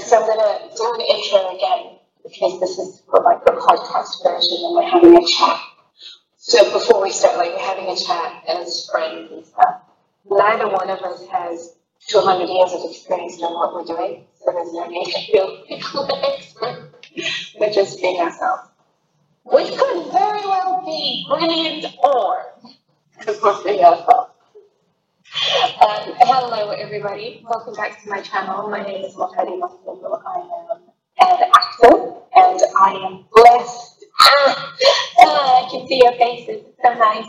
So I'm gonna do an intro again because this is for like the podcast version and we're having a chat. So before we start, like we're having a chat as friends and stuff. Neither one of us has 200 years of experience in what we're doing, so there's no need to feel expert. We're just being ourselves. Which could very well be brilliant or because we're ourselves. Um, hello, everybody. Welcome back to my channel. My name is Mokadi Masogo. I am an actor, and I am blessed. Ah, ah, I can see your faces. It's so nice.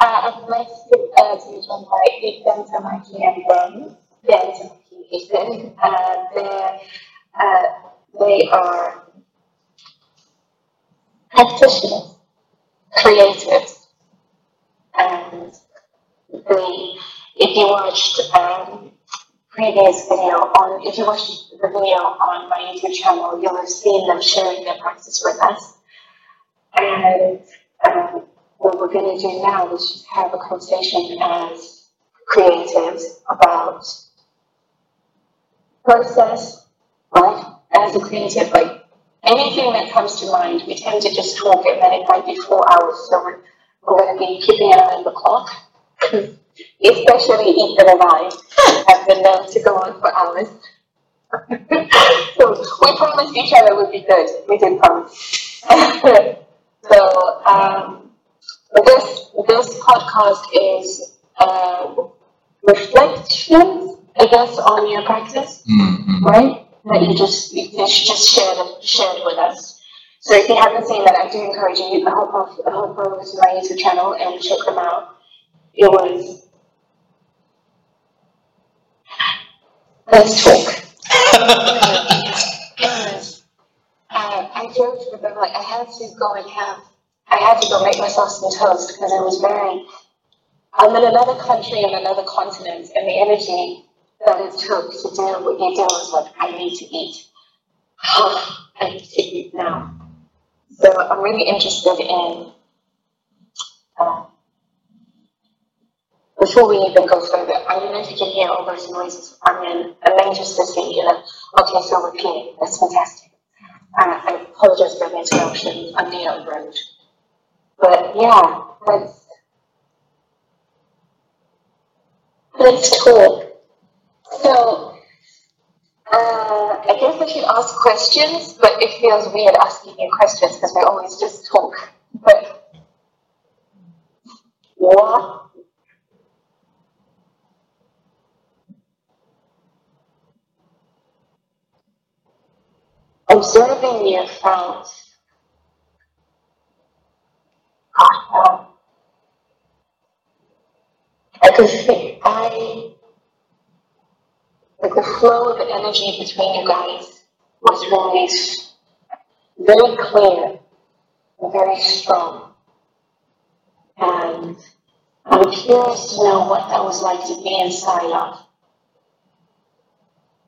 Uh, I'm blessed uh, to be joined by Ethan Tamaki and Ben. Ben Tamaki, Ethan. Uh, they're, uh, they are practitioners, creatives, and they if you watched um, previous video on, if you watched the video on my YouTube channel, you'll have seen them sharing their practice with us. And um, what we're going to do now is just have a conversation as creatives about process, right? As a creative, like anything that comes to mind, we tend to just talk and then it might be four hours. So we're, we're going to be keeping an eye on the clock especially Ethan and I have been known to go on for hours. so we promised each other would be good. We did promise. so um, this this podcast is uh, reflection, I guess, on your practice, mm-hmm. right? That you just you just shared shared with us. So if you haven't seen that, I do encourage you. I hope I hope over to my YouTube channel and check them out. It was Let's talk. uh, I joked with them, like, I had to go and have, I had to go make myself some toast because I was very, I'm in another country and another continent, and the energy that it took to do what you do is like, I need to eat. I need to eat now. So I'm really interested in before we even go further, I don't know if you can hear all those noises. I'm in a major city, you know. Okay, so repeat. That's fantastic. Uh, I apologize for the interruption. I'm near a road. But yeah, let's, let's talk. So, uh, I guess I should ask questions, but it feels weird asking you questions because we always just talk. But what observing your thoughts. I could see, I, like the flow of energy between you guys was really very clear and very strong. And I'm curious to know what that was like to be inside of.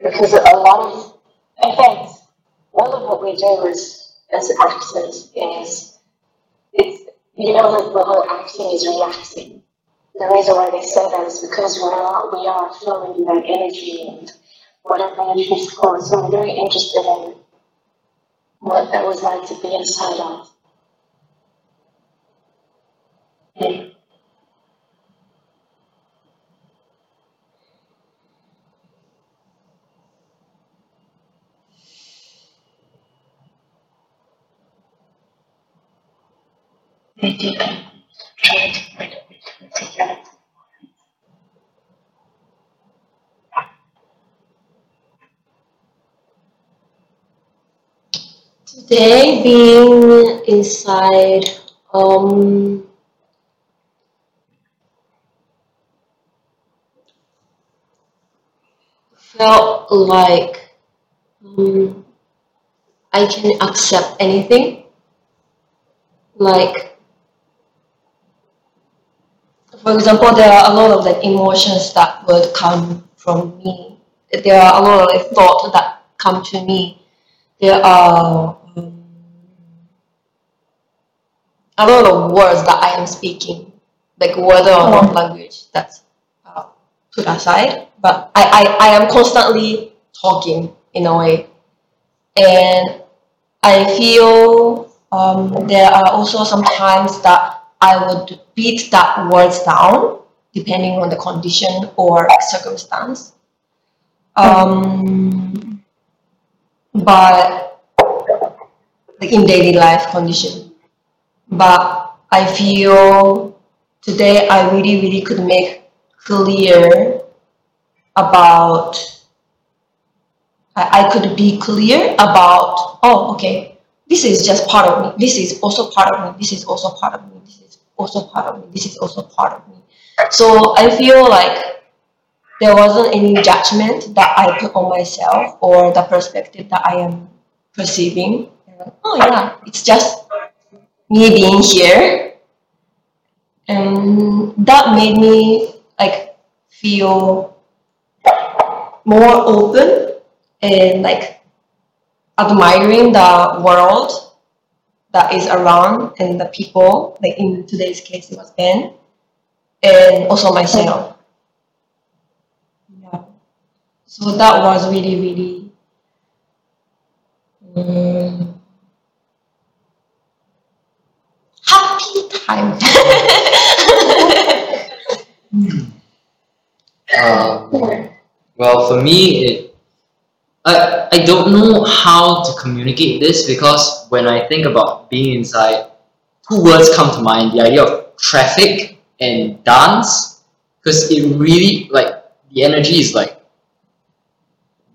Because a lot of events all of what we do as, as actors is, it's, you know, the whole acting is reacting. The reason why they say that is because we are, we are feeling that energy and whatever energy is called. So I'm very interested in what that was like to be inside of. Yeah. Today, being inside, um, felt like um, I can accept anything. Like for example, there are a lot of like emotions that would come from me. There are a lot of like, thoughts that come to me. There are um, a lot of words that I am speaking, like whether or not language. That's uh, put aside. But I, I, I am constantly talking in a way. And I feel um, there are also some times that I would beat that words down depending on the condition or circumstance. Um, but in daily life condition. But I feel today I really, really could make clear about I, I could be clear about oh okay this is just part of me. This is also part of me. This is also part of me. This is also part of me. This is also part of me. So I feel like there wasn't any judgment that I put on myself or the perspective that I am perceiving. Oh yeah, it's just me being here. And that made me like feel more open and like admiring the world that is around and the people like in today's case it was Ben and also myself. Yeah. So that was really, really um, happy time. Uh, well, for me, it I I don't know how to communicate this because when I think about being inside, two words come to mind: the idea of traffic and dance, because it really like the energy is like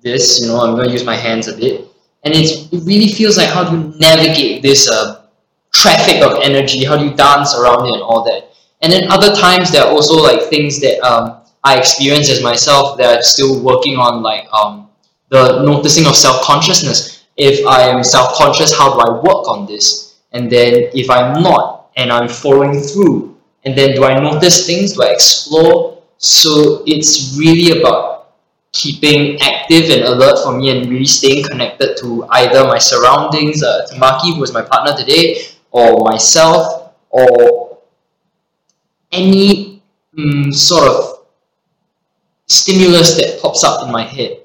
this. You know, I'm gonna use my hands a bit, and it's it really feels like how do you navigate this uh, traffic of energy? How do you dance around it and all that? And then other times there are also like things that um, I experience as myself that I'm still working on, like um, the noticing of self consciousness. If I am self conscious, how do I work on this? And then if I'm not and I'm following through, and then do I notice things? Do I explore? So it's really about keeping active and alert for me and really staying connected to either my surroundings, uh, Tamaki, who is my partner today, or myself, or any mm, sort of stimulus that pops up in my head.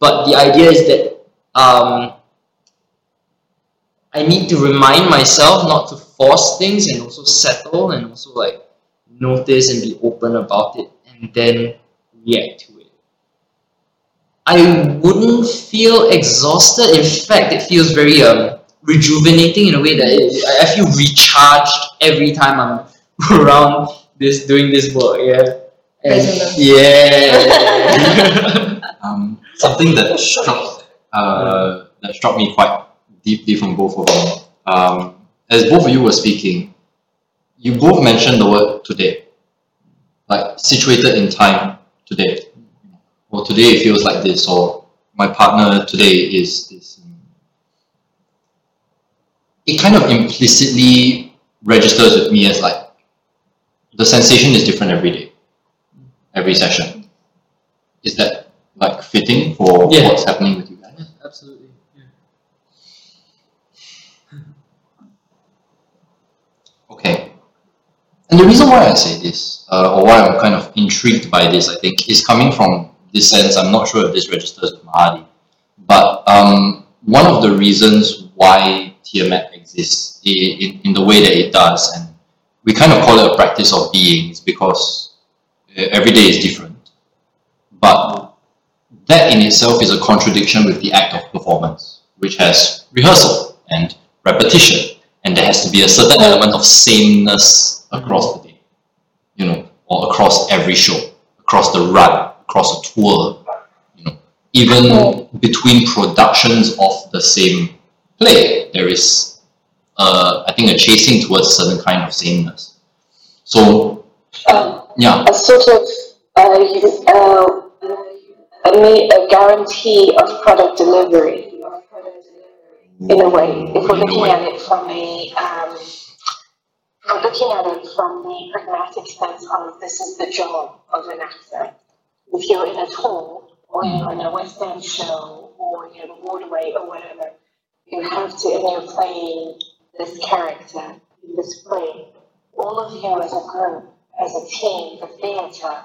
But the idea is that um, I need to remind myself not to force things and also settle and also like notice and be open about it and then react to it. I wouldn't feel exhausted. In fact, it feels very um, rejuvenating in a way that it, I feel recharged every time I'm around this doing this work. Yeah. And yeah. Um, something that struck uh, that struck me quite deeply from both of you. Um, as both of you were speaking, you both mentioned the word today, like situated in time today. Or today it feels like this, or my partner today is this. It kind of implicitly registers with me as like the sensation is different every day, every session. Is that like fitting for Yeah. what's happening with you guys? Yeah, absolutely. Yeah. Okay. And the reason why I say this, uh, or why I'm kind of intrigued by this, I think, is coming from this sense. I'm not sure if this registers with Mahadi, but um, one of the reasons why Tiamat exists in, in, the way that it does, and we kind of call it a practice of being, is because uh, every day is different. But that in itself is a contradiction with the act of performance, which has rehearsal and repetition, and there has to be a certain element of sameness across the day, you know, or across every show, across the run, across a tour, you know, even between productions of the same play, there is, uh, I think, a chasing towards a certain kind of sameness. So, Um, yeah, a sort of uh, uh, a, me- a guarantee of product delivery in a way. If we're looking at it from a um, looking at it from the pragmatic sense of this is the job of an actor. If you're in a tour or you're in a West End show or you're in Broadway or whatever, you have to, and you're playing this character in this play. All of you as a group, as a team, the theatre,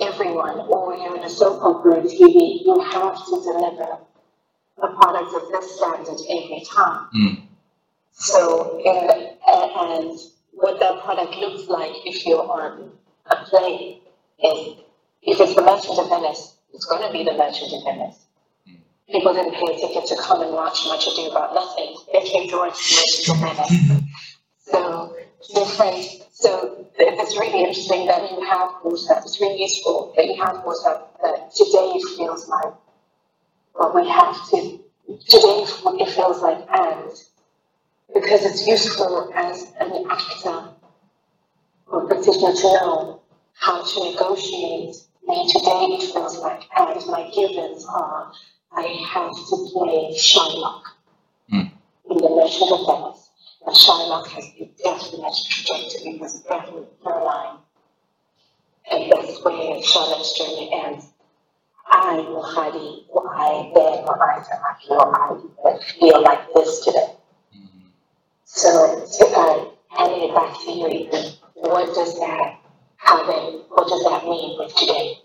everyone, or you're in a soap opera or TV, you have to deliver a product of this standard every time. Mm. So, and, and what that product looks like if you're on a plane is, if it's the Merchant of Venice, it's going to be the Merchant of Venice. Mm. People didn't pay a ticket to come and watch Much Ado About Nothing. They came to watch the Merchant of Venice. So, different. So, it's really interesting that you have WhatsApp. It's really useful that you have WhatsApp. That today it feels like, well, we have to. Today it feels like and because it's useful as an actor or practitioner to know how to negotiate. And today it feels like, and my givens are, I have to play Shylock Mm. in the Merchant of Venice. And Shylock has a definite trajectory, has a definite line. And that's where Shylock's journey ends. I, Muhadi, I, Ben, I, or I feel like this today. So, to uh, handing it back to you, Ethan, what does that happen? What does that mean with today?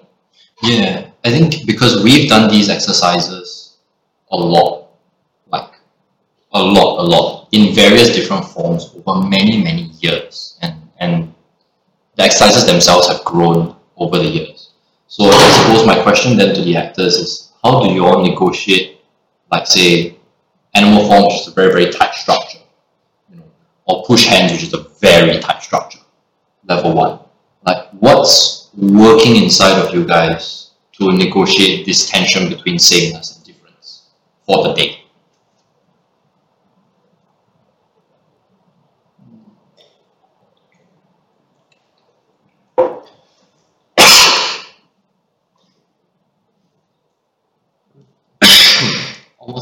Yeah, I think because we've done these exercises a lot, like a lot, a lot, in various different forms over many, many years, and and the exercises themselves have grown over the years. So I suppose my question then to the actors is, how do you all negotiate, like say, animal form, which is a very, very tight structure, you know, or push hands, which is a very tight structure, level one. Like, what's working inside of you guys to negotiate this tension between sameness and difference for the day?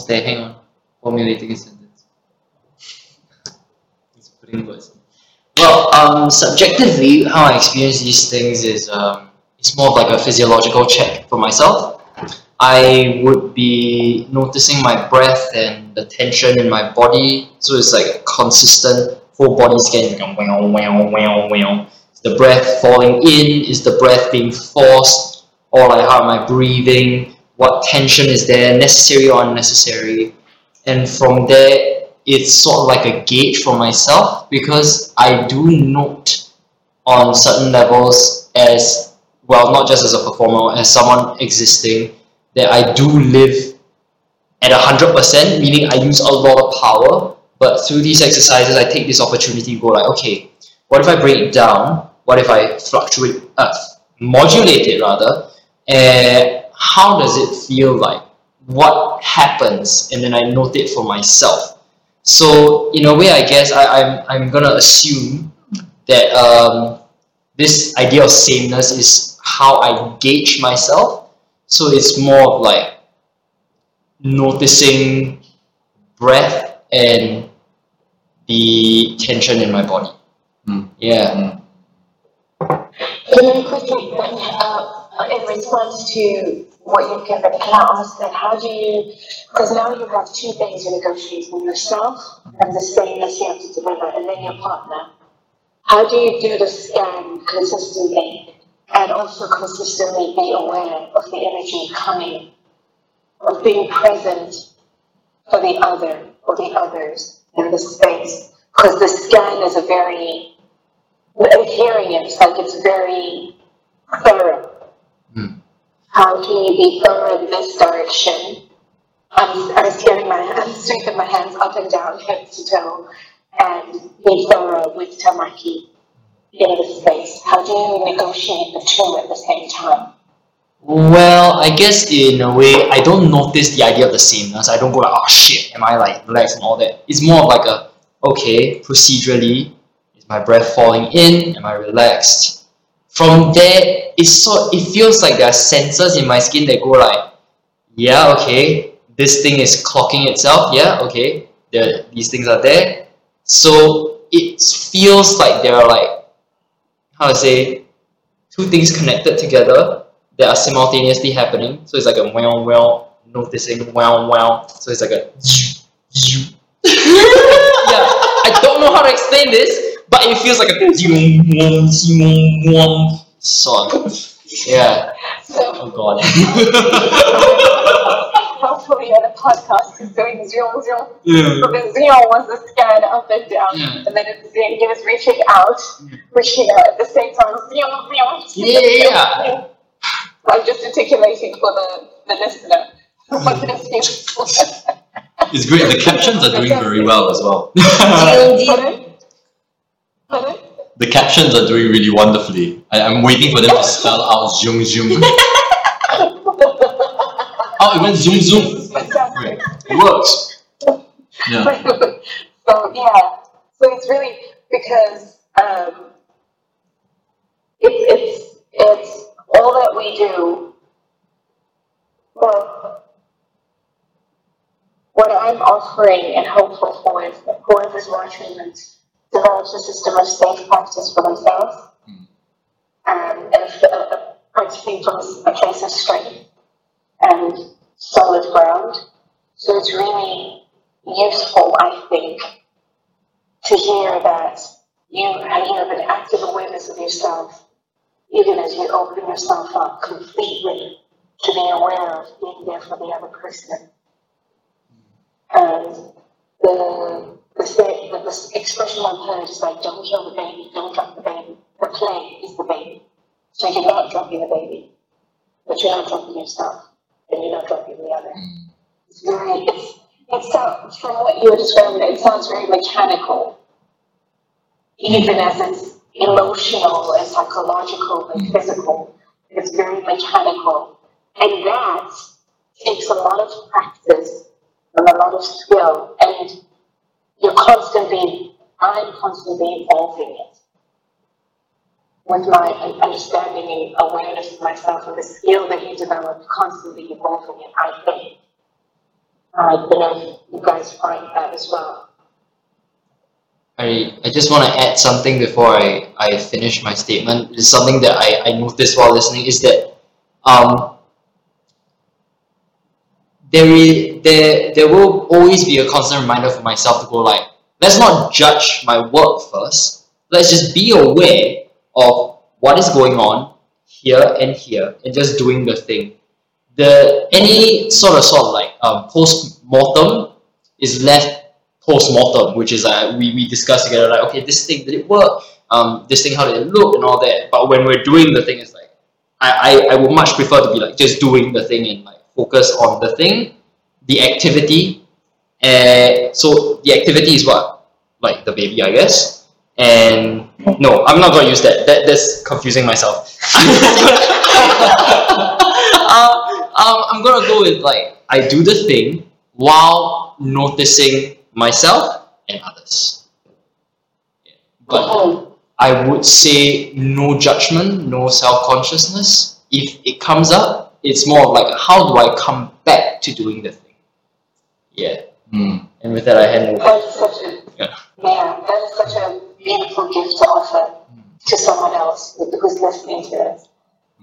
There, hang on. Formulating a sentence. It's putting words. Well, um, subjectively, how I experience these things is um, it's more of like a physiological check for myself. I would be noticing my breath and the tension in my body, so it's like a consistent full body scan. Like wow, wow, wow, wow. Is the breath falling in? Is the breath being forced? Or like how am I breathing? What tension is there, necessary or unnecessary? And from there, it's sort of like a gauge for myself because I do note on certain levels as well, not just as a performer, as someone existing, that I do live at a hundred percent, meaning I use a lot of power. But through these exercises, I take this opportunity to go like, okay, what if I break it down? What if I fluctuate, uh, modulate it rather? And how does it feel like? What happens? And then I note it for myself. So in a way, I guess I, I'm I'm gonna assume that um, this idea of sameness is how I gauge myself. So it's more of like noticing breath and the tension in my body. Mm. Yeah. And then quickly, then, uh, in response to what you've given, can I ask then, how do you, because now you have two things you're negotiating, yourself and the sameness you have to deliver, and then your partner. How do you do the scan um, consistently and also consistently be aware of the energy coming, of being present for the other or the others in the space? Because the scan is a very hearing it, it's like it's very thorough. How can you be thorough in this direction? I'm, I'm my hands, sweeping my hands up and down, head to toe, and be thorough with Tamaki in the space. How do you negotiate the two at the same time? Well, I guess in a way, I don't notice the idea of the sameness. I don't go like, oh shit, am I like relaxed and all that. It's more of like a, okay, procedurally, is my breath falling in? Am I relaxed? From there, it's so it feels like there are sensors in my skin that go like, yeah, okay, this thing is clocking itself. Yeah, okay, there these things are there. So it feels like there are like, how to say, two things connected together that are simultaneously happening. So it's like a wow wow, noticing wow wow. So it's like a yeah. I don't know how to explain this, but it feels like a sort. Yeah. So Oh god. hopefully on a podcast is doing zoom zoom. yeah. So the zoom was the scan up and down. Yeah. And then at the same he was reaching out, Yeah. reaching out at the same time. Zoom zoom. Yeah, yeah, yeah. Like just articulating for the, the listener. What this is. It's great. The captions are doing very well as well. The captions are doing really wonderfully. I, I'm waiting for them to spell out zoom zoom. Oh, it went zoom zoom. It works. Yeah. so yeah, so it's really because um, it, it's it's all that we do. Well, what I'm offering and hopeful for is that whoever's watching this develops a system of safe practice for themselves, um, and f- uh, uh, practicing a place of strength and solid ground. So it's really useful, I think, to hear that you have, you have an active awareness of yourself, even as you open yourself up completely to be aware of being there for the other person. And the the, say, the, the expression I've heard is like, don't kill the baby, don't drop the baby. The play is the baby. So you're not dropping the baby, but you're not dropping yourself, and you're not dropping the other Mm. it's very it's it sounds from what you were describing it sounds very mechanical even as it's emotional and psychological and physical it's very mechanical and that takes a lot of practice and a lot of skill and you're constantly i'm constantly evolving it with my understanding and awareness of myself and the skill that you develop constantly evolving it i think I don't know if you guys find that as well. I, I just want to add something before I, I finish my statement. It's something that I, I noticed while listening is that um, there, is, there, there will always be a constant reminder for myself to go like, let's not judge my work first. Let's just be aware of what is going on here and here and just doing the thing. The any sort of sort of like um, post mortem is left post mortem, which is uh, we, we discuss together like okay this thing did it work? Um, this thing how did it look and all that. But when we're doing the thing, it's like I, I, I would much prefer to be like just doing the thing and like focus on the thing, the activity. And so the activity is what like the baby, I guess. And no, I'm not gonna use that. That that's confusing myself. um, um, I'm gonna go with like I do the thing while noticing myself and others. Yeah. But Mhm. I would say no judgment, no self consciousness. If it comes up, it's more of like how do I come back to doing the thing? Yeah. Mm. And with that, I hand over. That is such a Yeah. yeah, that is such a beautiful gift to offer to someone else who- who's listening to it.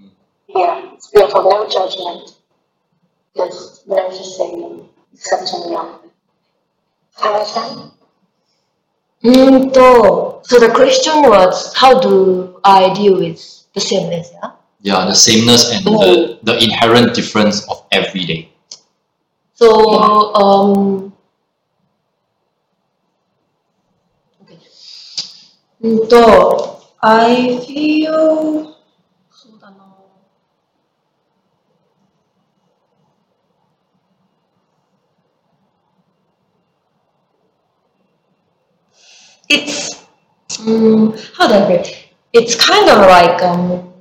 Mm. Yeah, it's beautiful. No judgment, just noticing, accepting the other. Understand? Mm, so, so the question was, how do I deal with the sameness? Yeah. Yeah, the sameness and the, the inherent difference of every day. So, um, okay. Mm, So, I feel そうだな。It's um, how do I put it? It's kind of like um,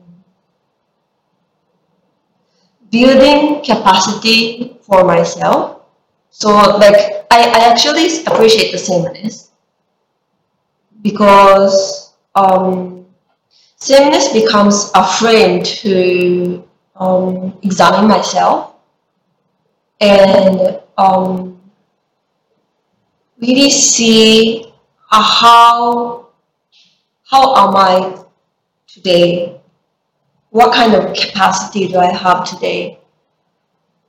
building capacity for myself. So like I, I actually appreciate the sameness because um, sameness becomes a frame to um, examine myself and um, really see uh, how how am I today? What kind of capacity do I have today?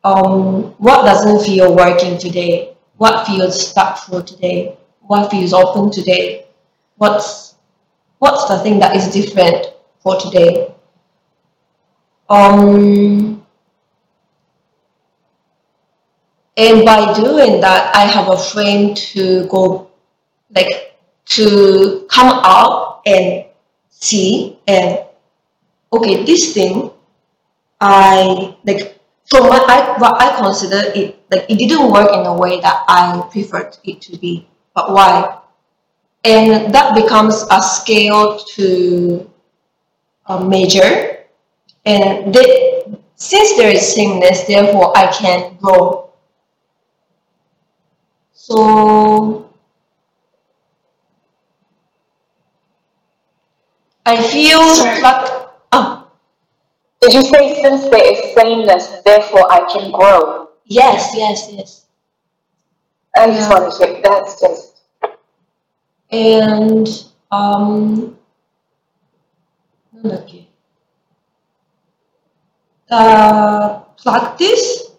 Um, what doesn't feel working today? What feels stuckful today? What feels open today? What's what's the thing that is different for today? Um, and by doing that, I have a frame to go, like, to come out and see and okay, this thing, I like from what I what I consider it like it didn't work in a way that I preferred it to be. But why? And that becomes a scale to a measure, and the, since there is sameness, therefore I can grow. So I feel Sorry. like did you say since there is sameness, therefore I can grow? Yes, yes, yes. I just want to. That's just. And um, okay. Uh, practice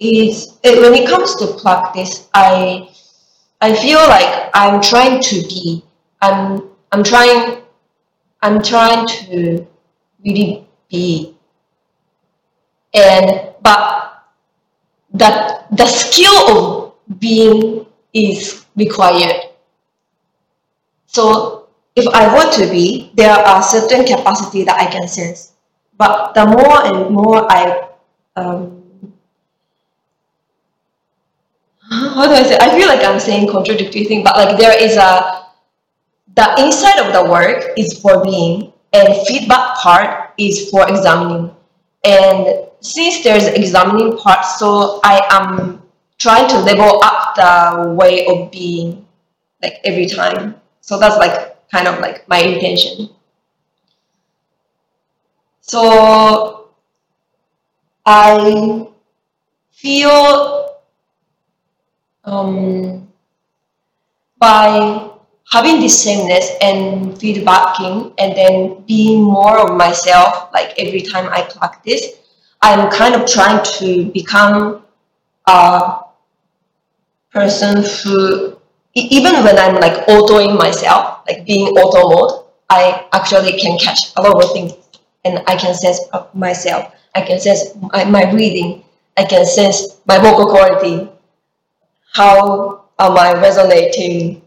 is it, when it comes to practice, I I feel like I'm trying to be. I'm I'm trying. I'm trying to really be and but that the skill of being is required so if I were to be, there are certain capacity that I can sense. But the more and more I, um, how do I say? I feel like I'm saying contradictory thing, but like there is a, the inside of the work is for being, and feedback part is for examining. And since there's examining part, so I am trying to level up the way of being, like every time. So that's like kind of like my intention. So I feel um, by having this sameness and feedbacking and then being more of myself like every time I practice, I'm kind of trying to become a person who even when I'm like autoing myself, like being auto mode, I actually can catch a lot of things and I can sense myself. I can sense my, my breathing. I can sense my vocal quality. How am I resonating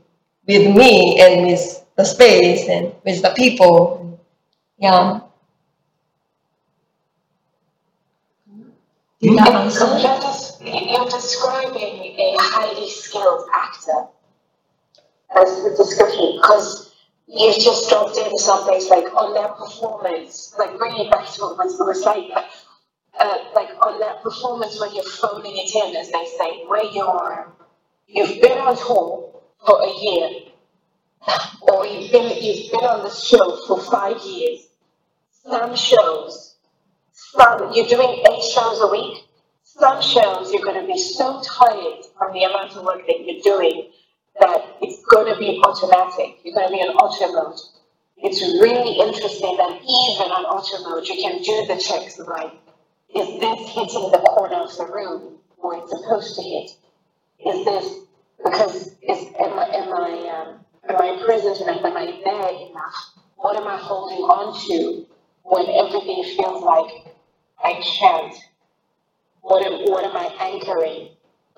with me and with the space and with the people? Yeah. Did that answer? You're, describing a highly skilled actor as the description because you've just dropped in something it's like on their performance, like bringing it back to what was was like, uh, like on that performance when you're phoning it in, as they say, where you're, you've been on tour for a year, or you've been you've been on the show for five years. Some shows, some you're doing eight shows a week. Some shows you're going to be so tired from the amount of work that you're doing that it's going to be automatic. You're going to be on auto mode. It's really interesting that even on auto mode, you can do the checks like, is this hitting the corner of the room where it's supposed to hit? Is this because is am I am I um, am I present enough? Am I there enough? What am I holding on to when everything feels like I can't? What am what am I anchoring?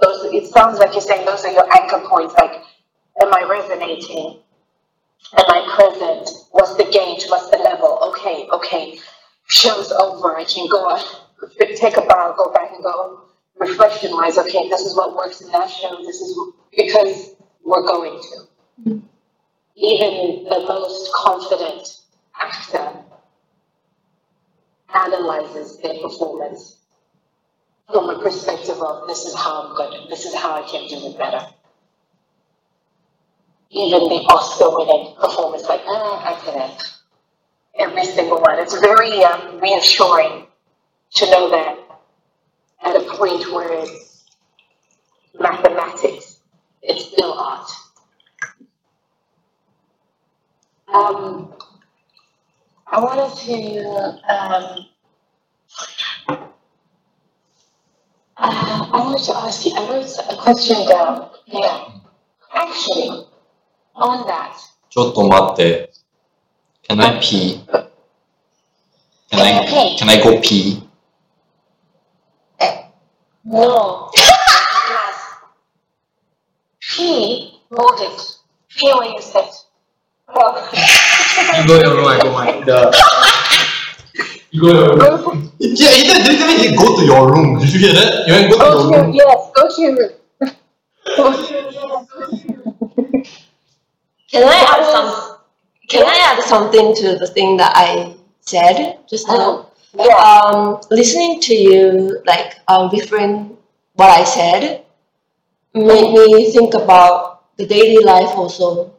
Those it sounds like you're saying those are your anchor points. Like, am I resonating? Am I present? What's the gauge? What's the level? Okay, okay. Show's over. I can go take a bow, go back and go reflection wise. Okay, this is what works in that show. This is because we're going to. Even the most confident actor analyzes their performance from a perspective of this is how I'm good, this is how I can do it better. Even the Oscar winning performance, like, ah, I couldn't. Every single one. It's very um, reassuring to know that at a point where it's mathematics, it's still art. Um, I wanted to um, Uh, I wanted to ask you, I wrote a question down here. Actually, on that, ちょっと待って。Can I pee? Can I Okay. can I go pee? No. Glass. P, hold it. P where you sit. Oh. You go your room, I go mine. The you go your room. Yeah, he did literally he go to your room. Did you hear that? You went go to Go your to your, room. yes, go to your room. Go to your room. Can I add some? Can I add something to the thing that I said just now? Yeah. Um, listening to you, like um, different what I said, made me think about the daily life also,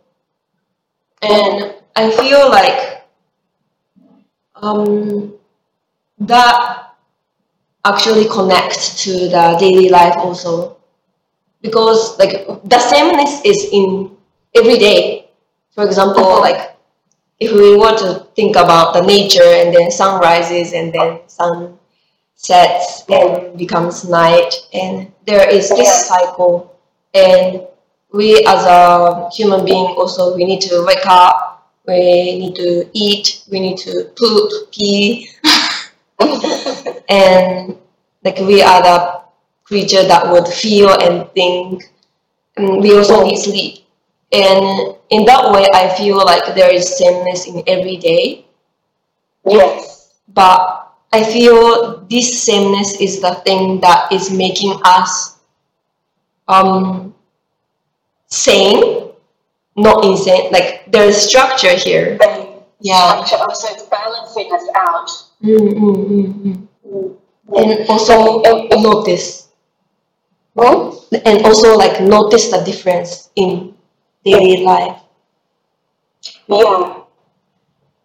and I feel like um, that actually connects to the daily life also, because like the sameness is in every day. For example, Mhm. like if we want to think about the nature and then sun rises and then sun sets and becomes night. And there is this cycle. And we as a human being also we need to wake up we need to eat we need to poop pee. And like we are the creature that would feel and think. And we also need sleep and in that way i feel like there is sameness in every day Yes. but i feel this sameness is the thing that is making us um sane not insane like there is structure here Yeah. structure also it's balancing us out. mm, mm, mm, mm. Mm. and also and- notice Hmm? and also like notice the difference in daily life Yeah.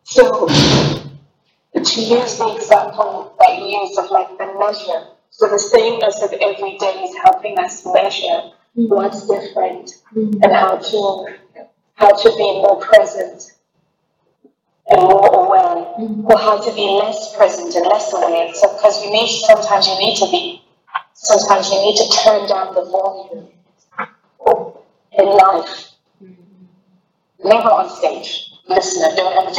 So to use the example that you used of like the measure, so the sameness of every day is helping us measure what's different Mm. and how to how to be more present and more aware, Mm. or how to be less present and less aware. So because you need sometimes you need to be sometimes you need to turn down the volume in life. Never on stage. Listener, don't ever.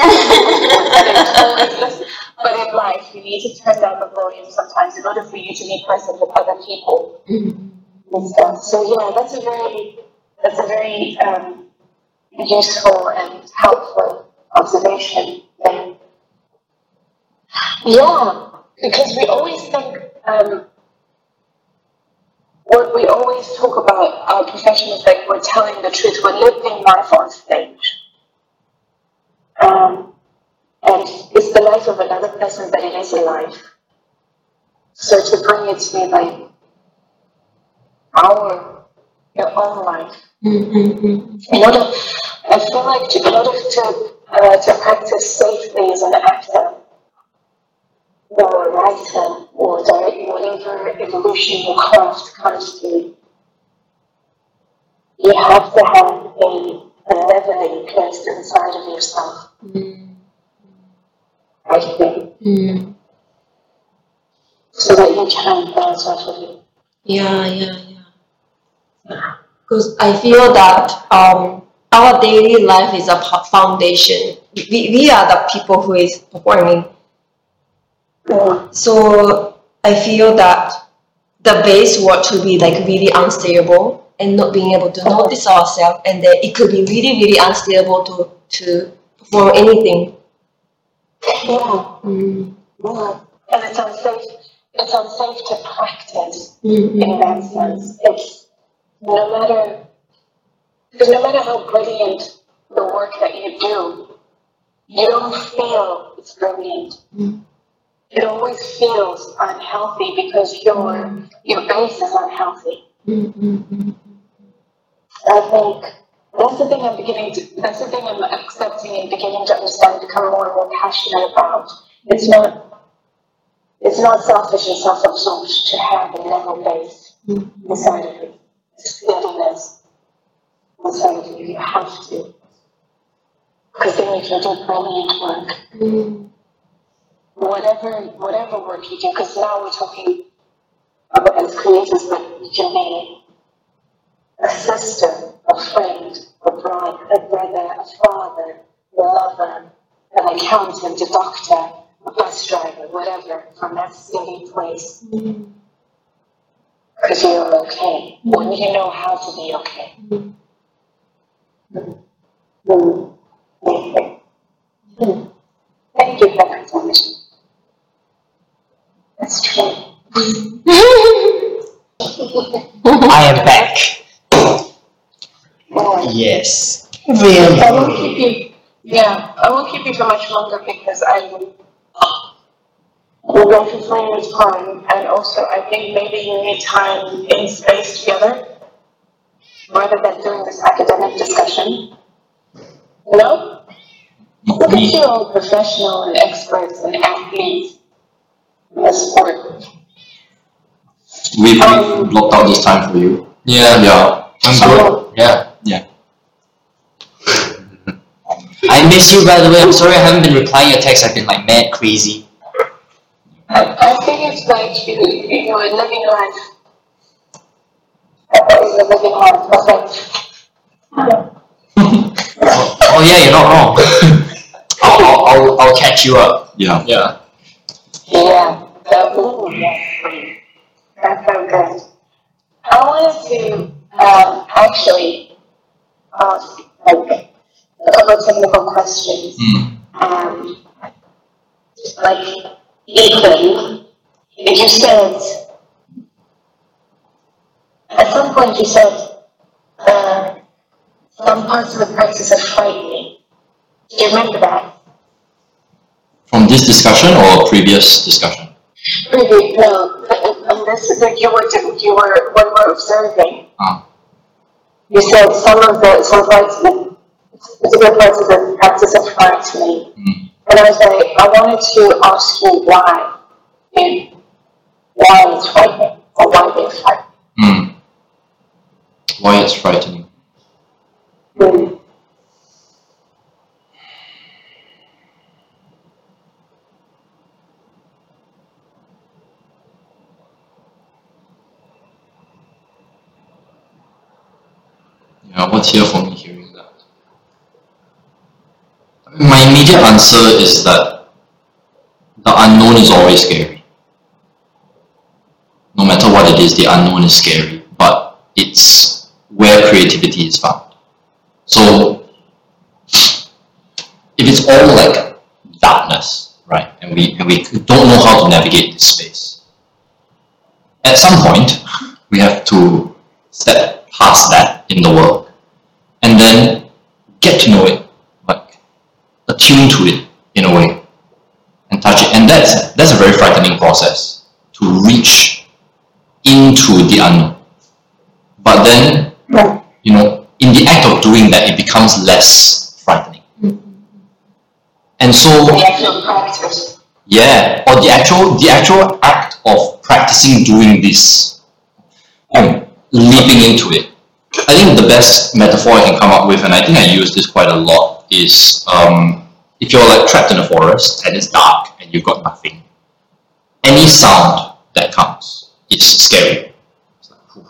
But in- life, you need to turn down the volume sometimes in order for you to be present with other people Mm. and stuff. So yeah, that's a very that's a very um, useful and helpful observation. Yeah, because we always think um, what we always talk about our profession is like we're telling the truth, we're living life on stage. Um, and it's the life of another person, but it is a life. So to bring it to like our your own life. Mm, mm, mm. In order, I feel like in order to uh, to practice safely as an actor a writer or direct whatever evolution or craft comes to, you have to have a, a leveling placed inside of yourself. Mm. I think, Mm. so that you can bounce off of it. Yeah, yeah, yeah. Because I feel that um, our daily life is a foundation. We, we are the people who is performing. So I feel that the base work to be like really unstable and not being able to notice ourselves, and then it could be really, really unstable to to perform anything. Yeah, Mm. yeah. And it's unsafe. It's unsafe to practice. Mm, in that sense. It's no matter because no matter how brilliant the work that you do, you don't feel it's brilliant. Mm. It always feels unhealthy because your your base is unhealthy. Mm, mm, mm. I think that's the thing I'm beginning to that's the thing I'm accepting and beginning to understand, become more and more passionate about. It's not it's not selfish and self-absorbed to have a level base Mm. inside of you. It's Steadiness inside of you. You have to. Because then you can do brilliant work. Mm. Whatever whatever work you do, because now we're talking about as creators, but you can be a sister, a friend, a brother, a brother, a father, a lover, an accountant, a doctor, a bus driver, whatever, from that steady place. Because you're okay, or you know how to be okay. Mm. Okay. Mm. Thank you for that. That's true. I am back. Well, Yes. I won't keep you, yeah, I won't keep you for much longer because I will. We'll go for Flanders Pond, and also I think maybe you need time in space together, rather than doing this academic discussion. No? Look at you all professional and experts and athletes in the sport. we we blocked out this time for you. Yeah. Yeah. I'm good. Yeah. Yeah. I miss you by the way. I'm sorry I haven't been replying your texts. I've been like mad crazy. I, I figured like you, you were living life. I thought you were living life, okay. Oh, oh yeah, you're not wrong. I'll, I'll, I'll, I'll catch you up. Yeah. Yeah. Yeah, yes, that's so good. I wanted to, um, actually ask, like, a couple of technical questions. Mm. Um, like, Ethan, you said, at some point you said, uh, some parts of the practice are frightening. Do you remember that? From this discussion or previous discussion? Really, no, and this is like you were, you were, when we're observing. Ah. You said some of the, some parts of particular parts of the practice apply to me. Mm. And I was like, I wanted to ask you why, and why it's frightening, or why they're frightening. Mm. Why it's frightening? Mm. Yeah, what's here for me hearing that? My immediate answer is that the unknown is always scary. No matter what it is, the unknown is scary, but it's where creativity is found. So, if it's all like darkness, right, and we, and we don't know how to navigate this space, at some point, we have to step past that in the world and then get to know it, like attune to it in a way, and touch it. And that's that's a very frightening process to reach into the unknown. But then, Right. you know, in the act of doing that, it becomes less frightening. And so, The actual practice. yeah, or the actual the actual act of practicing doing this, um, leaping into it. I think the best metaphor I can come up with, and I think I use this quite a lot, is um, if you're like trapped in a forest and it's dark and you've got nothing, any sound that comes is scary. Like,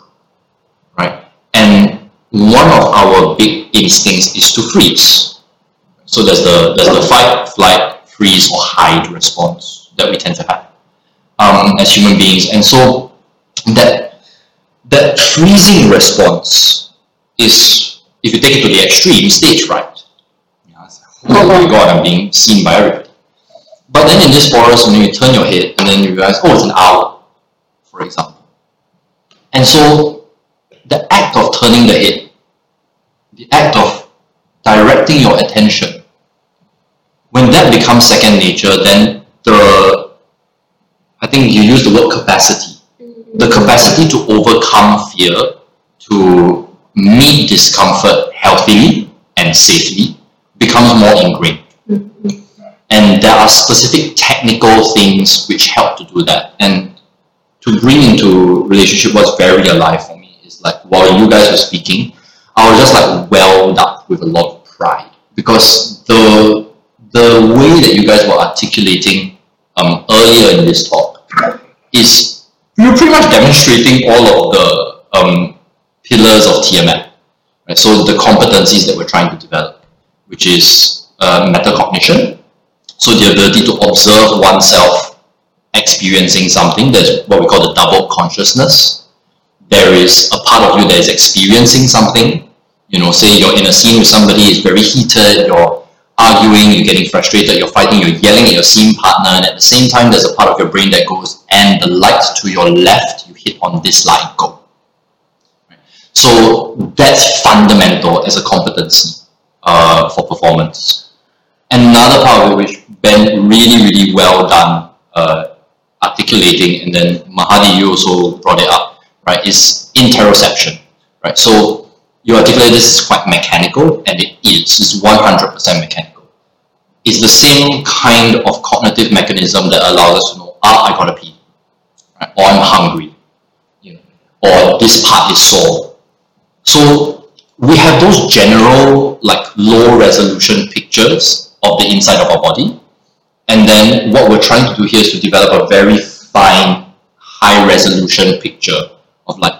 right? And one of our big instincts is to freeze. So there's the there's the fight, flight, freeze, or hide response that we tend to have um, as human beings, and so that that freezing response is, if you take it to the extreme, stage fright. You know, like, oh my god, I'm being seen by everybody. But then in this forest, when you turn your head and then you realize, oh, it's an owl, for example. And so the act of turning the head, the act of directing your attention, when that becomes second nature, then the, I think you use the word capacity the capacity to overcome fear, to meet discomfort healthily and safely, becomes more ingrained. And there are specific technical things which help to do that. And to bring into relationship what's very alive for me is like while you guys were speaking, I was just like welled up with a lot of pride because the the way that you guys were articulating um, earlier in this talk is you're pretty much demonstrating all of the um, pillars of TMF. Right? So the competencies that we're trying to develop, which is uh, metacognition, So the ability to observe oneself experiencing something, that's what we call the double consciousness. There is a part of you that is experiencing something. You know, say you're in a scene with somebody, it's very heated, you're arguing, you're getting frustrated, you're fighting, you're yelling at your scene partner, and at the same time, there's a part of your brain that goes, and the light to your left, you hit on this line, go. So that's fundamental as a competency uh, for performance. Another part of it which Ben really, really well done uh, articulating, and then Mahadi, you also brought it up, right, is interoception, right? So you articulate this is quite mechanical, and it is, it's 100% mechanical. It's the same kind of cognitive mechanism that allows us to know, ah, I gotta pee, right? or I'm hungry, you know, or this part is sore, so we have those general, like low resolution pictures of the inside of our body. And then what we're trying to do here is to develop a very fine, high resolution picture of like,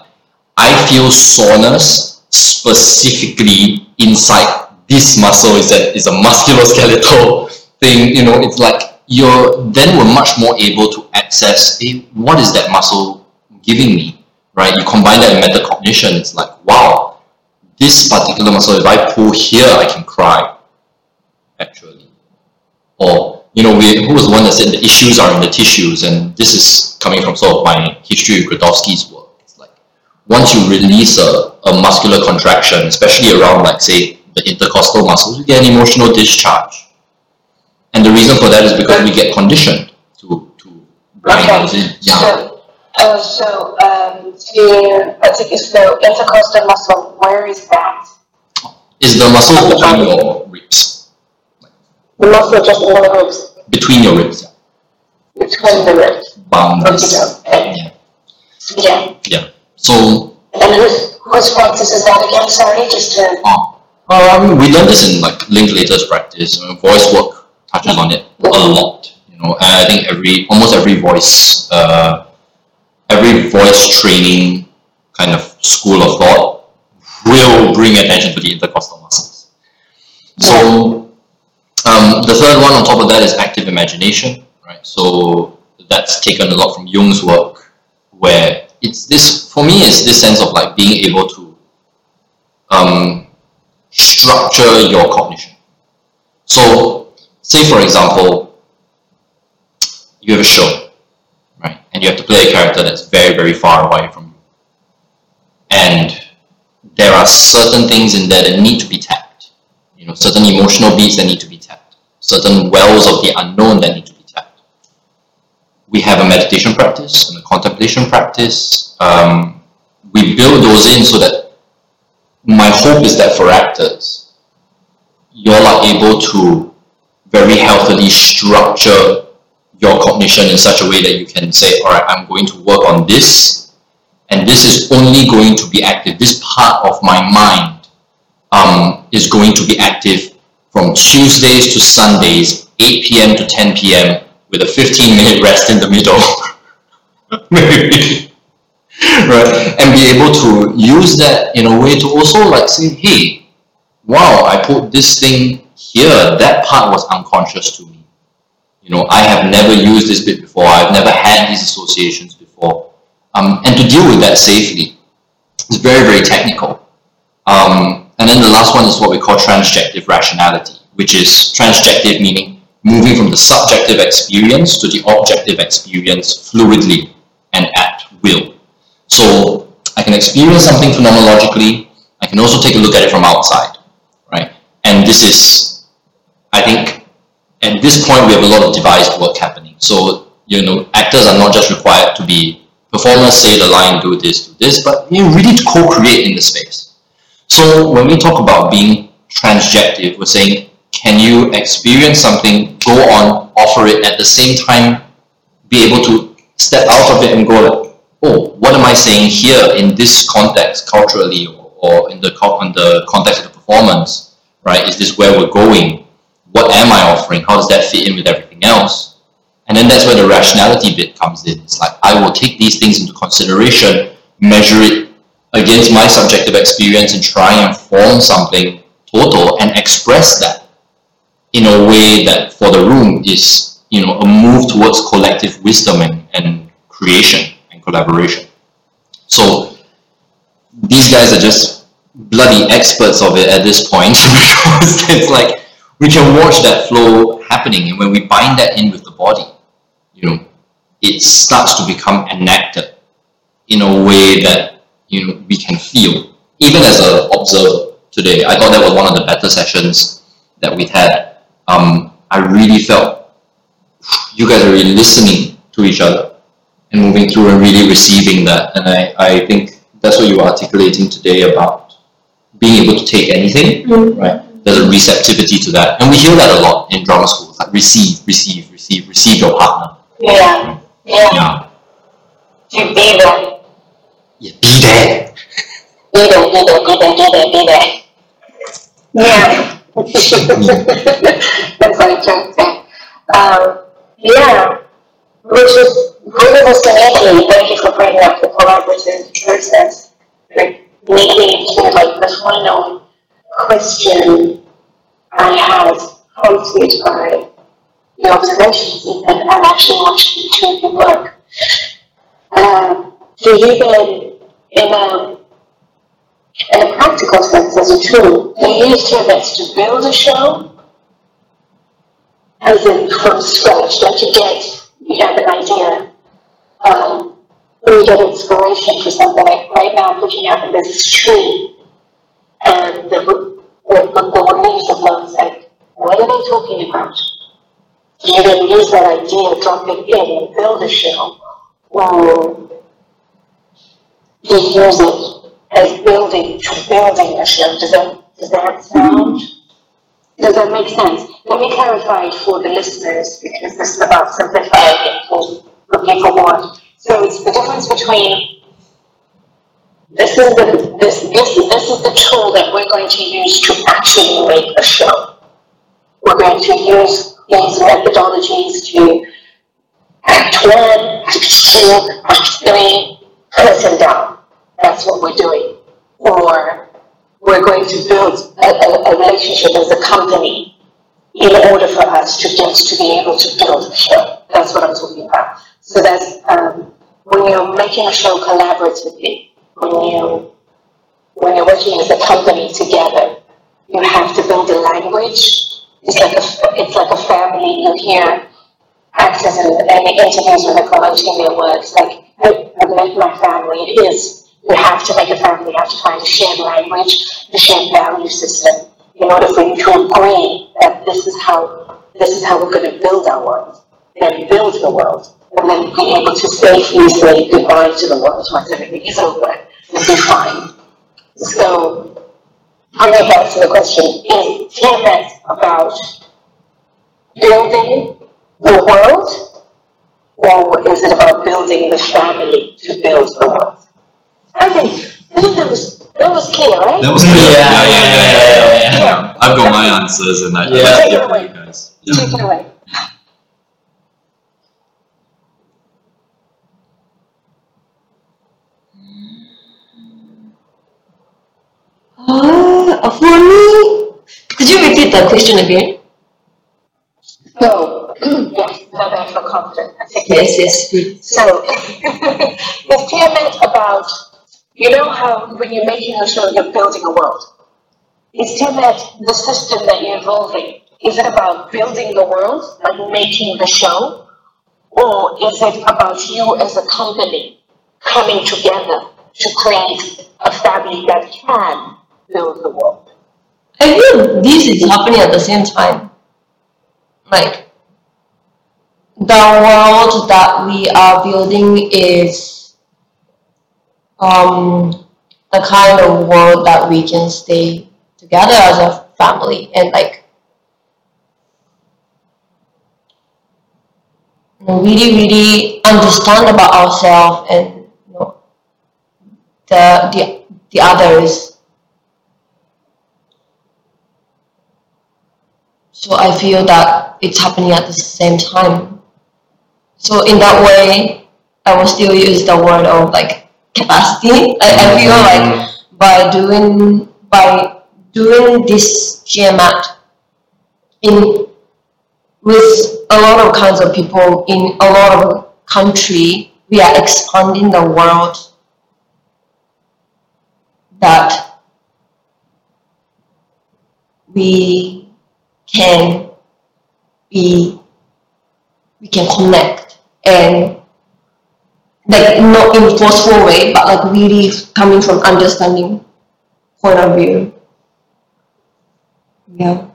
I feel soreness specifically inside this muscle is is a musculoskeletal thing, you know, it's like you're then we're much more able to access hey, what is that muscle giving me? right? You combine that with metacognition, it's like, wow, this particular muscle, if I pull here, I can cry, actually. Or, you know, we, who was the one that said the issues are in the tissues, and this is coming from sort of my history of Grotowski's work. Once you release a, a muscular contraction, especially around, like, say, the intercostal muscles, you get an emotional discharge. And the reason for that is because we get conditioned to, to bring Okay. those in. Yeah. So, uh, so, um, I think it's the intercostal muscle, where is that? is the muscle between your ribs. The muscle just in the ribs, Between your ribs. yeah. between the ribs. Boundaries. Okay. Yeah. Yeah, So and whose, whose practice is that again, sorry, just to, um, we learned this in like Linklater's practice. Uh, voice work touches on it a lot. You know, and I think every almost every voice uh, every voice training kind of school of thought will bring attention to the intercostal muscles. So um, the third one on top of that is active imagination, right? So that's taken a lot from Jung's work, where it's this for me it's this sense of like being able to um, structure your cognition. So say for example, you have a show, right? And you have to play a character that's very, very far away from you. And there are certain things in there that need to be tapped. You know, certain emotional beats that need to be tapped. Certain wells of the unknown that need to. We have a meditation practice and a contemplation practice. Um, we build those in so that my hope is that for actors, you're are able to very healthily structure your cognition in such a way that you can say, all right, I'm going to work on this, and this is only going to be active. This part of my mind um, is going to be active from Tuesdays to Sundays, 8 p.m. to 10 p.m., with a 15 minute rest in the middle. Maybe. right? And be able to use that in a way to also like say, hey, wow, I put this thing here, that part was unconscious to me. You know, I have never used this bit before. I've never had these associations before. Um, and to deal with that safely is very, very technical. Um, and then the last one is what we call transjective rationality, which is transjective meaning moving from the subjective experience to the objective experience fluidly and at will. So I can experience something phenomenologically. I can also take a look at it from outside, right? And this is, I think, at this point we have a lot of devised work happening. So you know, actors are not just required to be performers, say the line, do this, do this, but you really co-create in the space. So when we talk about being transjective, we're saying, can you experience something, go on, offer it at the same time, be able to step out of it and go like, oh, what am I saying here in this context, culturally, or, in the in the context of the performance, right? Is this where we're going? What am I offering? How does that fit in with everything else? And then that's where the rationality bit comes in. It's like I will take these things into consideration, measure it against my subjective experience, and try and form something total and express that in a way that for the room is, you know, a move towards collective wisdom and, and creation and collaboration. So these guys are just bloody experts of it at this point because it's like we can watch that flow happening and when we bind that in with the body, you know, it starts to become enacted in a way that you know we can feel. Even as an observer today, I thought that was one of the better sessions that we had. Um, I really felt you guys are really listening to each other and moving through and really receiving that. And I, I think that's what you were articulating today about being able to take anything, Mm. right? There's a receptivity to that. And we hear that a lot in drama schools, like receive, receive, receive, receive your partner. Yeah, yeah, Yeah. to be there, yeah be there. be there, be there, be there, be there, be there. Yeah. To say. Um, yeah, which is really fascinating. Thank you for bringing up the collaborative process. Like, it to like the final question I had prompted by the observations and, and actually watching the two of you work. Um, so you then, in a, in a practical sense, as a tool, you use TMS to build a show, as in from scratch, like you get, you have an idea, um, or you get inspiration for something. Like right now, I'm looking out and there's this tree, and the, the, the, the leaves are blowing, like, what are they talking about? You then use that idea, drop it in, and build a show, or you use it as building building a show. Does that does that sound? Does that make sense? Let me clarify for the listeners because this is about simplifying it for, for people want. So it's the difference between this is the this this this is the tool that we're going to use to actually make a show. We're going to use these methodologies to act one, act two, act three, person down. That's what we're doing. Or we're going to build a, a, a relationship as a company in order for us to get to be able to build a show. That's what I'm talking about. So that's um, when you're making a show collaboratively, when you when you're working as a company together, you have to build a language. It's like a it's like a family. You hear actors and, and interviews when they're promoting their works. Like I've met my family. It is you have to make a family. Have to find a shared language, a shared value system, in order for you to agree that this is how this is how we're going to build our world, and build the world, and then be able to safely say goodbye to the world once everything is over and be fine. So, coming back to the question, is TMS about building the world, or is it about building the family to build the world? I think, I think that was, that was clear, right? That was clear. Yeah, Yeah, yeah, yeah, yeah, yeah, yeah, yeah. I've got my answers and I, I'd Yeah. like to hear you guys. Yeah. Take it away. Uh, for me, could you repeat the question again? So, yes, now that I feel confident, Yes, yes, please. So, is TMS about, you know how when you're making a show, you're building a world? Is that the system that you're evolving? Is it about building the world, like making the show? Or is it about you as a company coming together to create a family that can build the world? I feel this is happening at the same time. Like, the world that we are building is um, the kind of world that we can stay together as a family and like you know, really, really understand about ourselves and you know, the the the others. So I feel that it's happening at the same time. So in that way, I will still use the word of like capacity. I, I feel mm-hmm. like by doing by doing this Tiamat in with a lot of kinds of people in a lot of country, we are expanding the world that we can be we can connect and like not in a forceful way but like really coming from understanding point of view yeah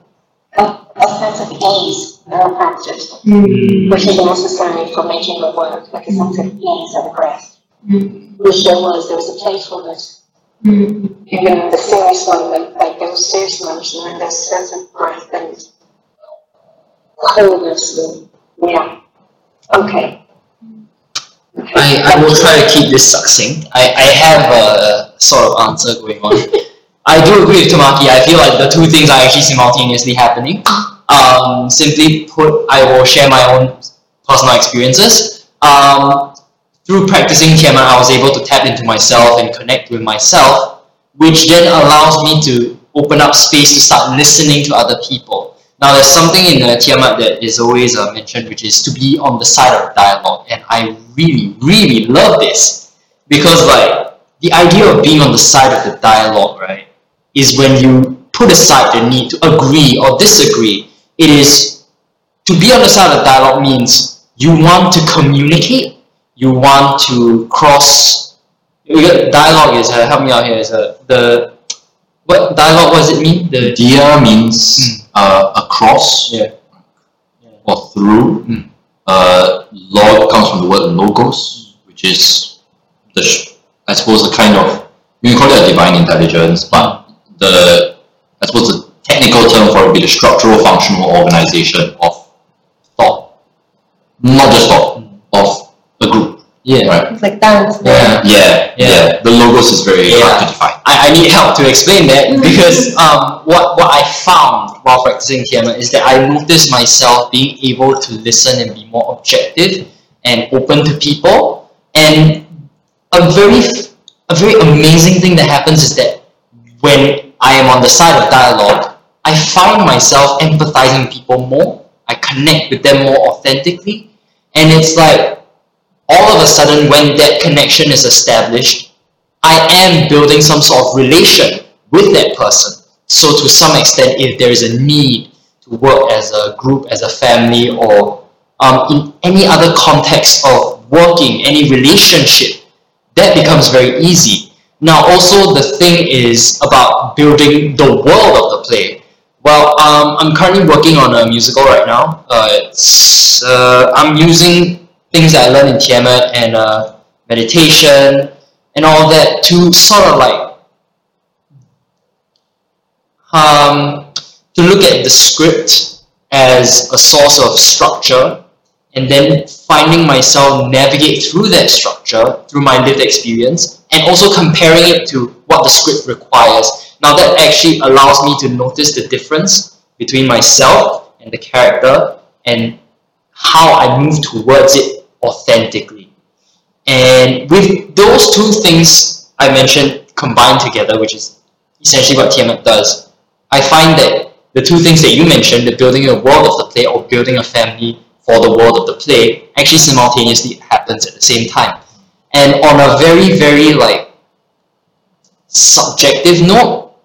A, a sense of ease in our practice, mm. which is necessary for making it work, like a sense of ease and rest. Mm. Which there was, there was a playfulness, Mm. even in the serious moment, like there was serious moments, and then there's a sense of breath and coolness and, yeah. Okay. I, I will try to keep this succinct. I, I have a sort of answer going on. I do agree with Tamaki. I feel like the two things are actually simultaneously happening. Um, simply put, I will share my own personal experiences. Um, through practicing Tiamat, I was able to tap into myself and connect with myself, which then allows me to open up space to start listening to other people. Now, there's something in uh, Tiamat that is always uh, mentioned, which is to be on the side of dialogue, and I really, really love this because, like, the idea of being on the side of the dialogue, right, is when you put aside the need to agree or disagree. It is to be on the side of dialogue means you want to communicate you want to cross dialogue is uh, help me out here is uh, the what dialogue what does it mean the Dia means uh, across yeah or through. Mm. Uh, log comes from the word logos, which is the sh- I suppose the kind of you can call it a divine intelligence, but the I suppose the technical term for it would be the structural functional organization of thought, not just thought of a group, yeah right? it's like dance Yeah. Yeah, Yeah. yeah. The logos is very Yeah. hard to define. I, I need help to explain that because um, what, what I found while practicing Tiamat is that I noticed myself being able to listen and be more objective and open to people. And a very f- a very amazing thing that happens is that when I am on the side of dialogue, I find myself empathizing people more. I connect with them more authentically. And it's like all of a sudden when that connection is established, I am building some sort of relation with that person. So to some extent, if there is a need to work as a group, as a family, or um, in any other context of working, any relationship, that becomes very easy. Now, also the thing is about building the world of the play. Well, um, I'm currently working on a musical right now. Uh, it's, uh, I'm using things I learned in Tiamat and uh, meditation and all that to sort of like um, to look at the script as a source of structure and then finding myself navigate through that structure through my lived experience and also comparing it to what the script requires. Now that actually allows me to notice the difference between myself and the character and how I move towards it authentically. And with those two things I mentioned combined together, which is essentially what Tiamat does, I find that the two things that you mentioned, the building a world of the play or building a family for the world of the play, actually simultaneously happens at the same time. And on a very, very like subjective note,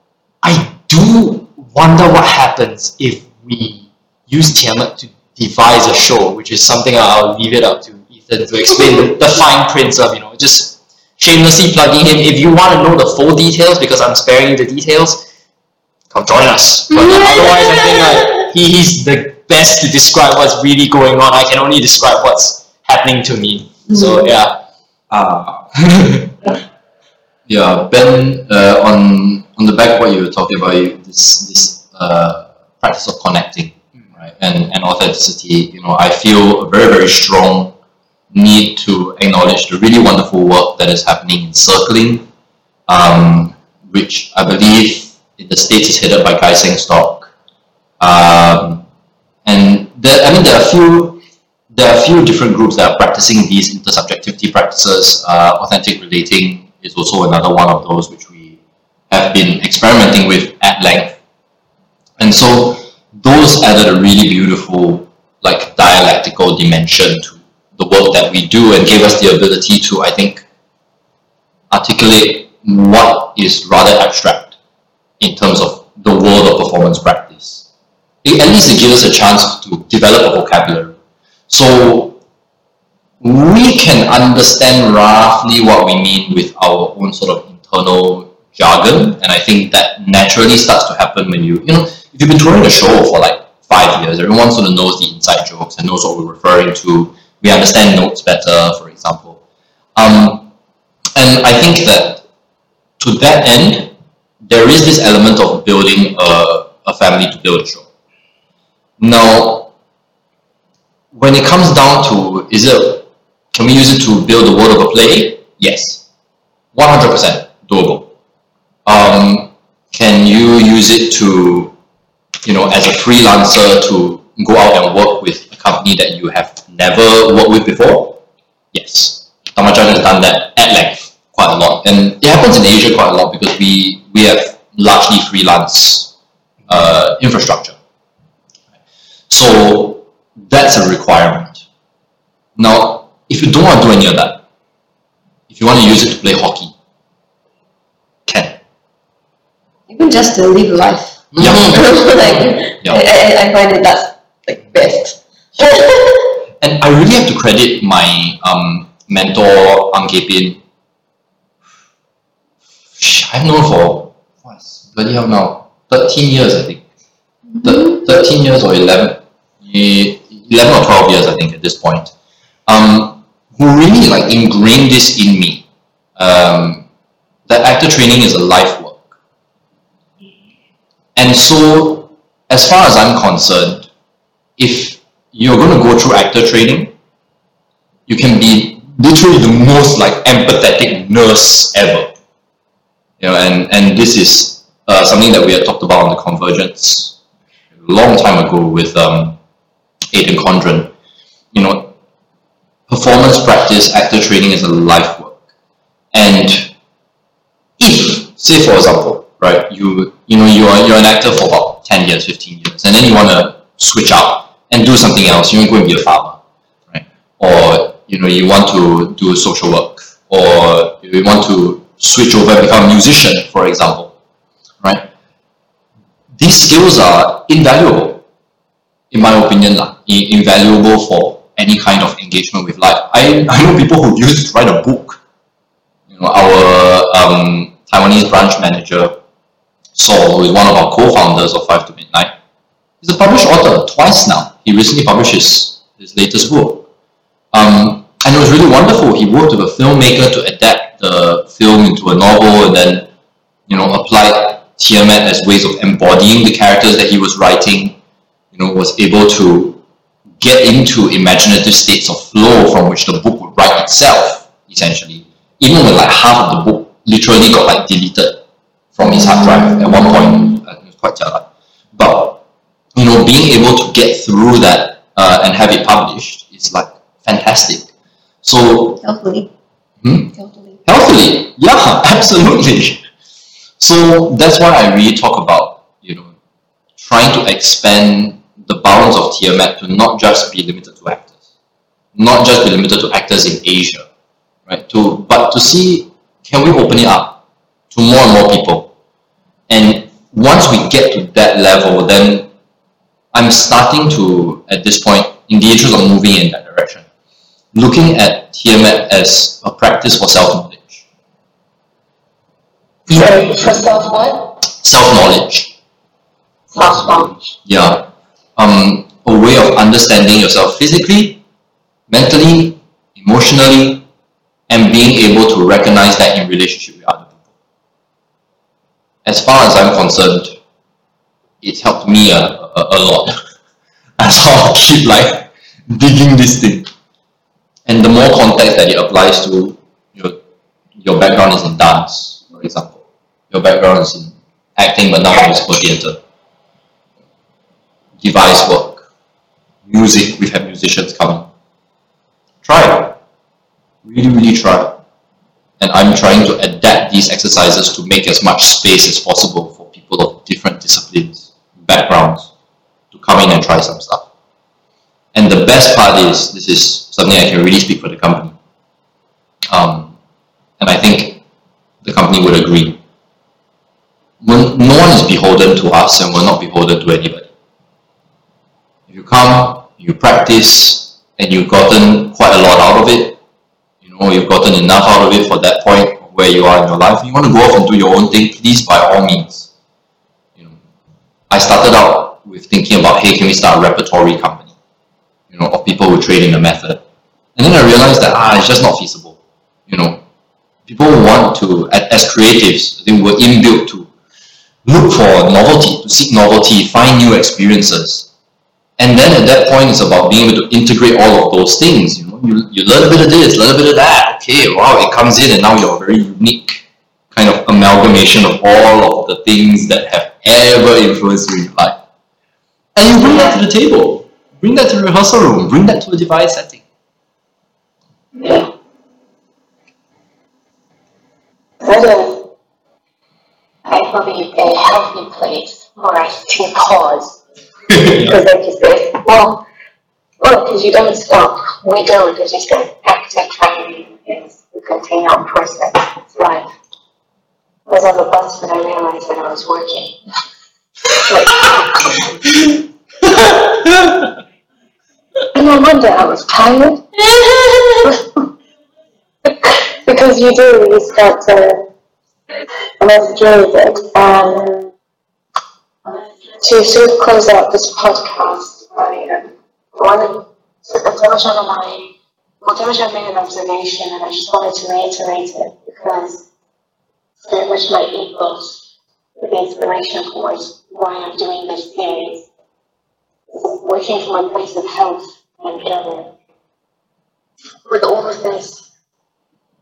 I do wonder what happens if we use Tiamat to devise a show, which is something I'll leave it up to Ethan to explain the, the fine prints of, you know, just shamelessly plugging him. If you want to know the full details, because I'm sparing you the details, come join us. But otherwise, I think like, he, he's the best to describe what's really going on. I can only describe what's happening to me. So yeah. Ah. yeah, Ben, uh, on on the back of what you were talking about, you, this this uh, practice of connecting, right, and and authenticity. You know, I feel a very very strong need to acknowledge the really wonderful work that is happening in circling, um, which I believe in the states is headed by Guy Sengstock. Um, and there, I mean, there are a few there are a few different groups that are practicing these intersubjectivity practices. Uh, authentic relating is also another one of those which we have been experimenting with at length. And so those added a really beautiful like dialectical dimension to the work that we do and gave us the ability to, I think, articulate what is rather abstract in terms of the world of performance practice. It, at least it gives us a chance to develop a vocabulary. So we can understand roughly what we mean with our own sort of internal jargon, and I think that naturally starts to happen when you, you know, if you've been touring the show for like five years, everyone sort of knows the inside jokes and knows what we're referring to. We understand notes better, for example. Um, and I think that to that end, there is this element of building a, a family to build a show. Now, when it comes down to is it can we use it to build the world of a play? Yes, 100% doable. Um, can you use it to, you know, as a freelancer to go out and work with company that you have never worked with before? Yes. Tamajan has done that at length quite a lot. And it happens in Asia quite a lot because we, we have largely freelance uh, infrastructure. So that's a requirement. Now, if you don't want to do any of that, if you want to use it to play hockey, can. Even just to live life. Yeah. like, Yeah. I, I, I find it that's like best. And I really have to credit my um, mentor, Ang Gey Pin. I've known for, what's bloody hell now, 13 years, I think. Thir- 13 years or 11, eh, 11 or 12 years, I think, at this point. Um, who really like ingrained this in me. Um, that actor training is a life work. And so, as far as I'm concerned, if you're going to go through actor training, you can be literally the most like empathetic nurse ever. You know, and and this is uh, something that we had talked about on the convergence a long time ago with um, Aidan Condren. You know, performance practice, actor training is a life work, and if, say for example, right, you you know you are you're an actor for about ten years, fifteen years, and then you want to switch out and do something else. You want to go and be a farmer, right? Or you know you want to do social work, or you want to switch over become a musician, for example, right? These skills are invaluable, in my opinion, invaluable for any kind of engagement with life. I, I know people who use it to write a book. You know, our um, Taiwanese branch manager, Saul, who is one of our co-founders of Five to he's a published author twice now. He recently published his, his latest book. Um, and it was really wonderful. He worked with a filmmaker to adapt the film into a novel and then, you know, applied Tiamat as ways of embodying the characters that he was writing. You know, was able to get into imaginative states of flow from which the book would write itself, essentially. Even when like half of the book literally got like deleted from his hard drive at one point. Uh, it was quite jialat. Know, being able to get through that uh, and have it published is like fantastic. So Healthily. Hmm? Healthily. healthily, yeah, absolutely. So that's why I really talk about you know trying to expand the bounds of Tiamat to not just be limited to actors, not just be limited to actors in Asia, right? To but to see can we open it up to more and more people, and once we get to that level, then I'm starting to at this point, in the interest of moving in that direction, looking at Tiamat as a practice for self knowledge. So for self what? Self knowledge. Self knowledge. yeah, um, a way of understanding yourself physically, mentally, emotionally, and being able to recognize that in relationship with other people. As far as I'm concerned, it's helped me a, a, a lot. As I'll keep like digging this thing. And the more context that it applies to, your, your background is in dance, for example. Your background is in acting, but now in musical theatre device work, music, we've had musicians coming. Try it. Really, really try. And I'm trying to adapt these exercises to make as much space as possible for people of different disciplines, backgrounds, to come in and try some stuff. And the best part is, this is something I can really speak for the company. Um, and I think the company would agree. When, no one is beholden to us and we're not beholden to anybody. If you come, you practice, and you've gotten quite a lot out of it, you know, you've gotten enough out of it for that point where you are in your life, you want to go off and do your own thing, please by all means. I started out with thinking about, hey, can we start a repertory company? You know, of people who trade in the method. And then I realized that ah, it's just not feasible. You know, people want to, as creatives, I think we're inbuilt to look for novelty, to seek novelty, find new experiences. And then at that point, it's about being able to integrate all of those things. You know, you, you learn a bit of this, learn a bit of that. Okay, wow, it comes in, and now you're a very unique kind of amalgamation of all of the things that have ever influenced you in your life. And you bring that to the table, bring that to the rehearsal room, bring that to a device setting. Yeah. I believe a healthy place for us to pause. Because like you said, well, well, because you don't stop. We don't. It's just an active training is the continual process. It's life. Was on the bus when I realized that I was working. and no wonder I was tired. because you do, you start to enjoy it. Um, to sort of close out this podcast, I wanted to made an observation and I just wanted to reiterate it because very much my ethos, the inspiration for why I'm doing this series. Working from a place of health and illness. With all of this,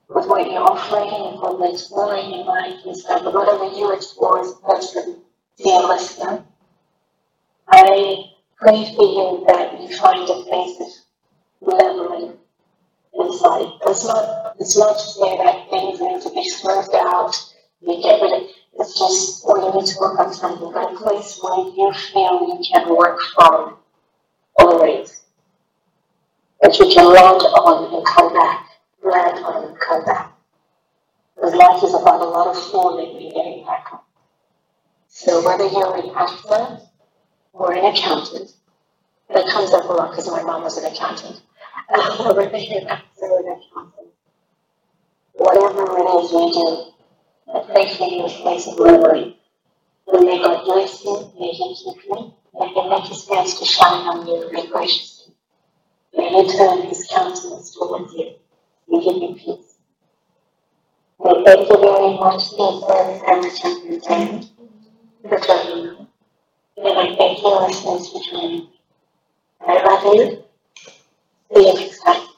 with what you're offering and what we're exploring in life and stuff, whatever you explore as a person, dear listener, I pray for you that you find a place of leveling inside. It's not, it's not to say that things need to be smoothed out, you get rid of it's just you need to work on something, but a place where you feel you can work from always. That you can land on and come back, land on and come back. Because life is about a lot of falling and getting back up. So whether you're an actor or an accountant, that comes up a lot because my mom was an accountant. Whatever it is you do, I pray for you place of memory. And may may He keep you, and He make His face to shine on you very graciously. May He turn His countenance towards you and give you peace. May thank you very much, friends and the champion for joining me. And I thank you, listeners, for joining. I love you. bienestar.